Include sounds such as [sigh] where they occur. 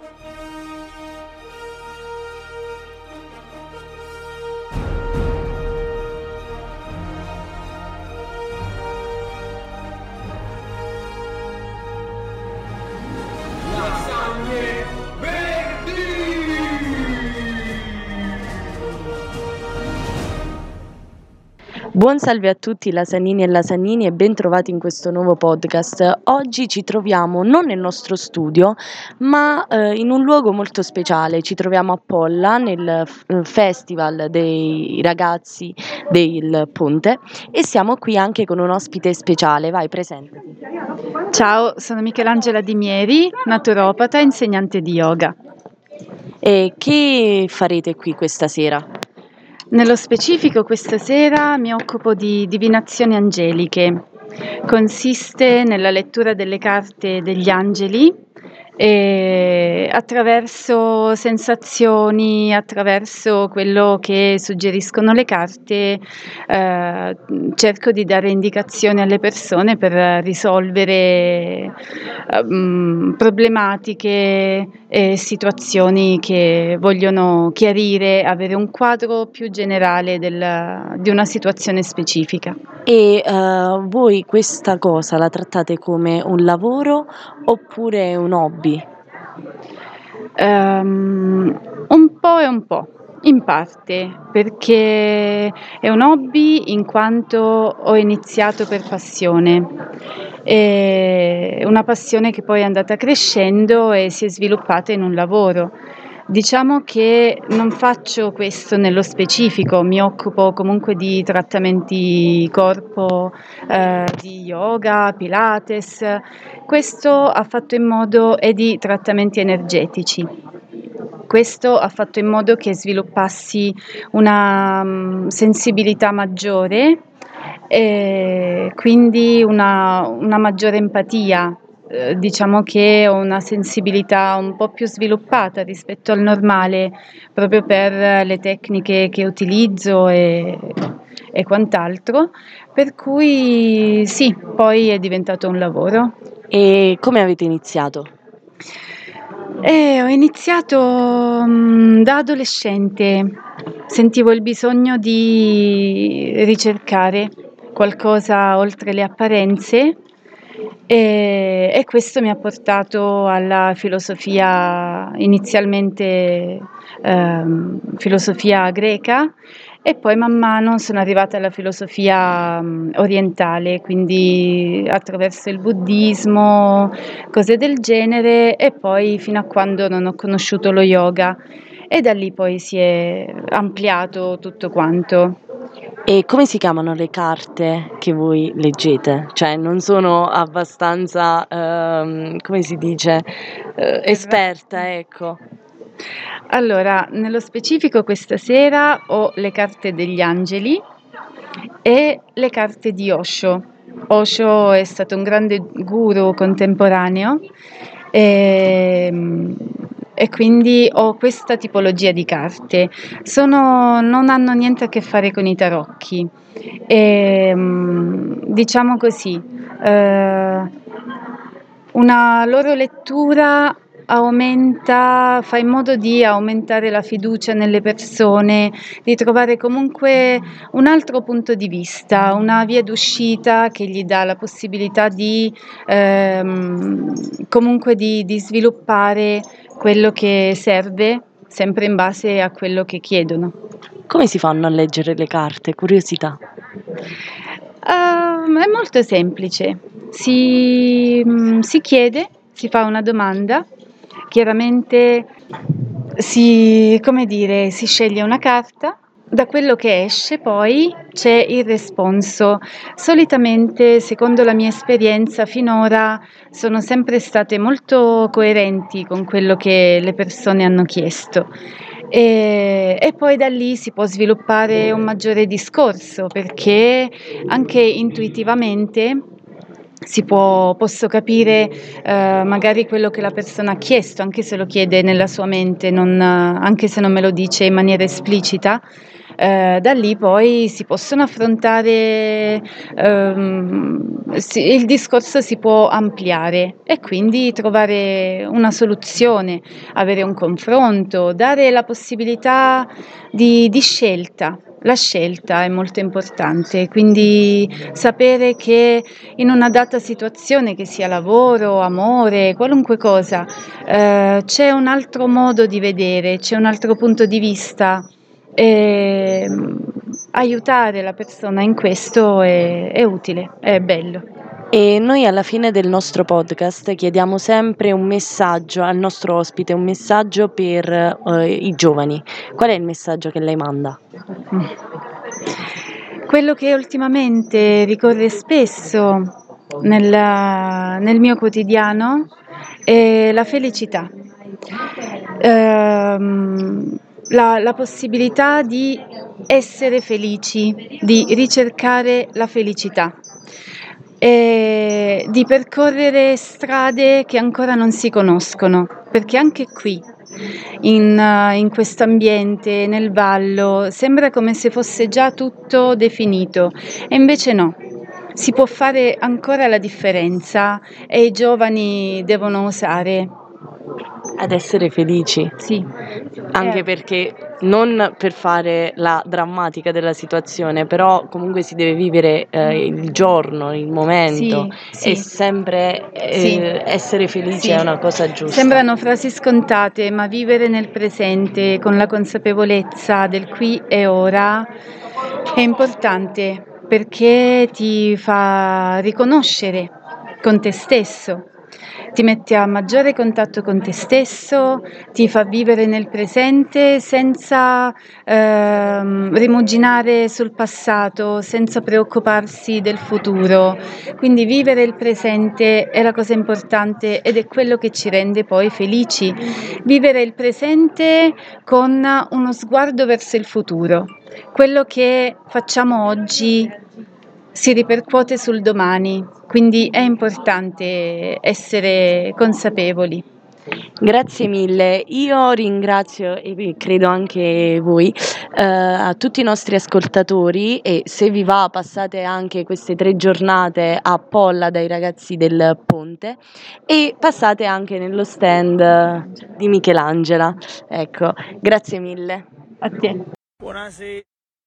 Thank you. Buon salve a tutti lasanini e lasanini e bentrovati in questo nuovo podcast. Oggi ci troviamo non nel nostro studio, ma eh, in un luogo molto speciale. Ci troviamo a Polla nel f- festival dei ragazzi del Ponte e siamo qui anche con un ospite speciale. Vai, presentati. Ciao, sono Michelangela Di Mieri, naturopata e insegnante di yoga. E che farete qui questa sera? Nello specifico questa sera mi occupo di divinazioni angeliche. Consiste nella lettura delle carte degli angeli e attraverso sensazioni, attraverso quello che suggeriscono le carte, eh, cerco di dare indicazioni alle persone per risolvere eh, problematiche e situazioni che vogliono chiarire, avere un quadro più generale del, di una situazione specifica. E uh, voi questa cosa la trattate come un lavoro oppure un hobby? Um, un po' e un po', in parte, perché è un hobby in quanto ho iniziato per passione. È una passione che poi è andata crescendo e si è sviluppata in un lavoro. Diciamo che non faccio questo nello specifico, mi occupo comunque di trattamenti corpo, eh, di yoga, pilates, questo ha fatto in modo e di trattamenti energetici. Questo ha fatto in modo che sviluppassi una um, sensibilità maggiore e quindi una, una maggiore empatia eh, diciamo che ho una sensibilità un po' più sviluppata rispetto al normale proprio per le tecniche che utilizzo e, e quant'altro, per cui sì, poi è diventato un lavoro. E come avete iniziato? Eh, ho iniziato um, da adolescente, sentivo il bisogno di ricercare qualcosa oltre le apparenze e, e, questo mi ha portato alla filosofia, inizialmente ehm, filosofia greca. E poi man mano sono arrivata alla filosofia um, orientale, quindi attraverso il buddismo, cose del genere. E poi fino a quando non ho conosciuto lo yoga. E da lì poi si è ampliato tutto quanto. E come si chiamano le carte che voi leggete? Cioè, non sono abbastanza, ehm, come si dice, eh, esperta, ecco. Allora, nello specifico questa sera ho le carte degli angeli e le carte di Osho. Osho è stato un grande guru contemporaneo e e quindi ho questa tipologia di carte. Sono, non hanno niente a che fare con i tarocchi. E, ehm, diciamo così, eh, una loro lettura aumenta, fa in modo di aumentare la fiducia nelle persone, di trovare comunque un altro punto di vista, una via d'uscita che gli dà la possibilità di ehm, comunque di, di sviluppare quello che serve sempre in base a quello che chiedono. Come si fanno a leggere le carte? Curiosità. Uh, è molto semplice. Si, mm, si, chiede, si fa una domanda, chiaramente si, dire, si sceglie una carta da quello che esce poi c'è il responso. Solitamente, secondo la mia esperienza finora, sono sempre state molto coerenti con quello che le persone hanno chiesto. E, e, poi da lì si può sviluppare un maggiore discorso perché anche intuitivamente si può, posso capire eh, magari quello che la persona ha chiesto, anche se lo chiede nella sua mente, non, anche se non me lo dice in maniera esplicita, eh, da lì poi si possono affrontare, ehm, si, il discorso si può ampliare e quindi trovare una soluzione, avere un confronto, dare la possibilità di, di scelta. La scelta è molto importante, quindi sapere che in una data situazione, che sia lavoro, amore, qualunque cosa, eh, c'è un altro modo di vedere, c'è un altro punto di vista e mm, aiutare la persona in questo è, è utile, è bello. E noi alla fine del nostro podcast chiediamo sempre un messaggio al nostro ospite, un messaggio per eh, i giovani. Qual è il messaggio che lei manda? [laughs] Quello che ultimamente ricorre spesso nella, nel mio quotidiano è la felicità. Ehm, la, la possibilità di essere felici, di ricercare la felicità e di percorrere strade che ancora non si conoscono, perché anche qui, in, in questo ambiente, nel vallo, sembra come se fosse già tutto definito e invece no. Si può fare ancora la differenza e i giovani devono osare ad essere felici. Sì. Anche Eh. perché non per fare la drammatica della situazione, però comunque si deve vivere eh, il giorno, il momento Sì, e sì. sempre eh, Sì. essere felici è una cosa giusta. Sembrano frasi scontate, ma vivere nel presente con la consapevolezza del qui e ora è importante perché ti fa riconoscere con te stesso, ti mette a maggiore contatto con te stesso, ti fa vivere nel presente senza ehm, rimuginare sul passato, senza preoccuparsi del futuro. Quindi vivere il presente è la cosa importante ed è quello che ci rende poi felici. Vivere il presente con uno sguardo verso il futuro. Quello che facciamo oggi si ripercuote sul domani, quindi è importante essere consapevoli. Grazie mille, io ringrazio e credo anche voi, eh, a tutti i nostri ascoltatori e se vi va passate anche queste tre giornate a Polla dai ragazzi del Ponte e passate anche nello stand di Michelangela. Ecco, grazie mille. A te. Buonasera.